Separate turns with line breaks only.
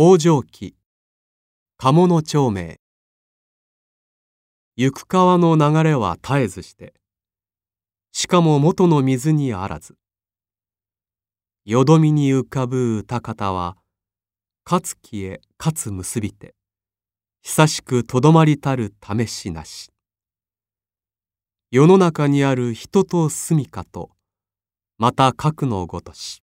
北条記。鴨の長名。行く川の流れは絶えずして。しかも元の水にあらず。よどみに浮かぶ歌方は勝つ木へかつ結びて久しくとどまりたる試しなし。世の中にある人と住みかとまた核のごとし。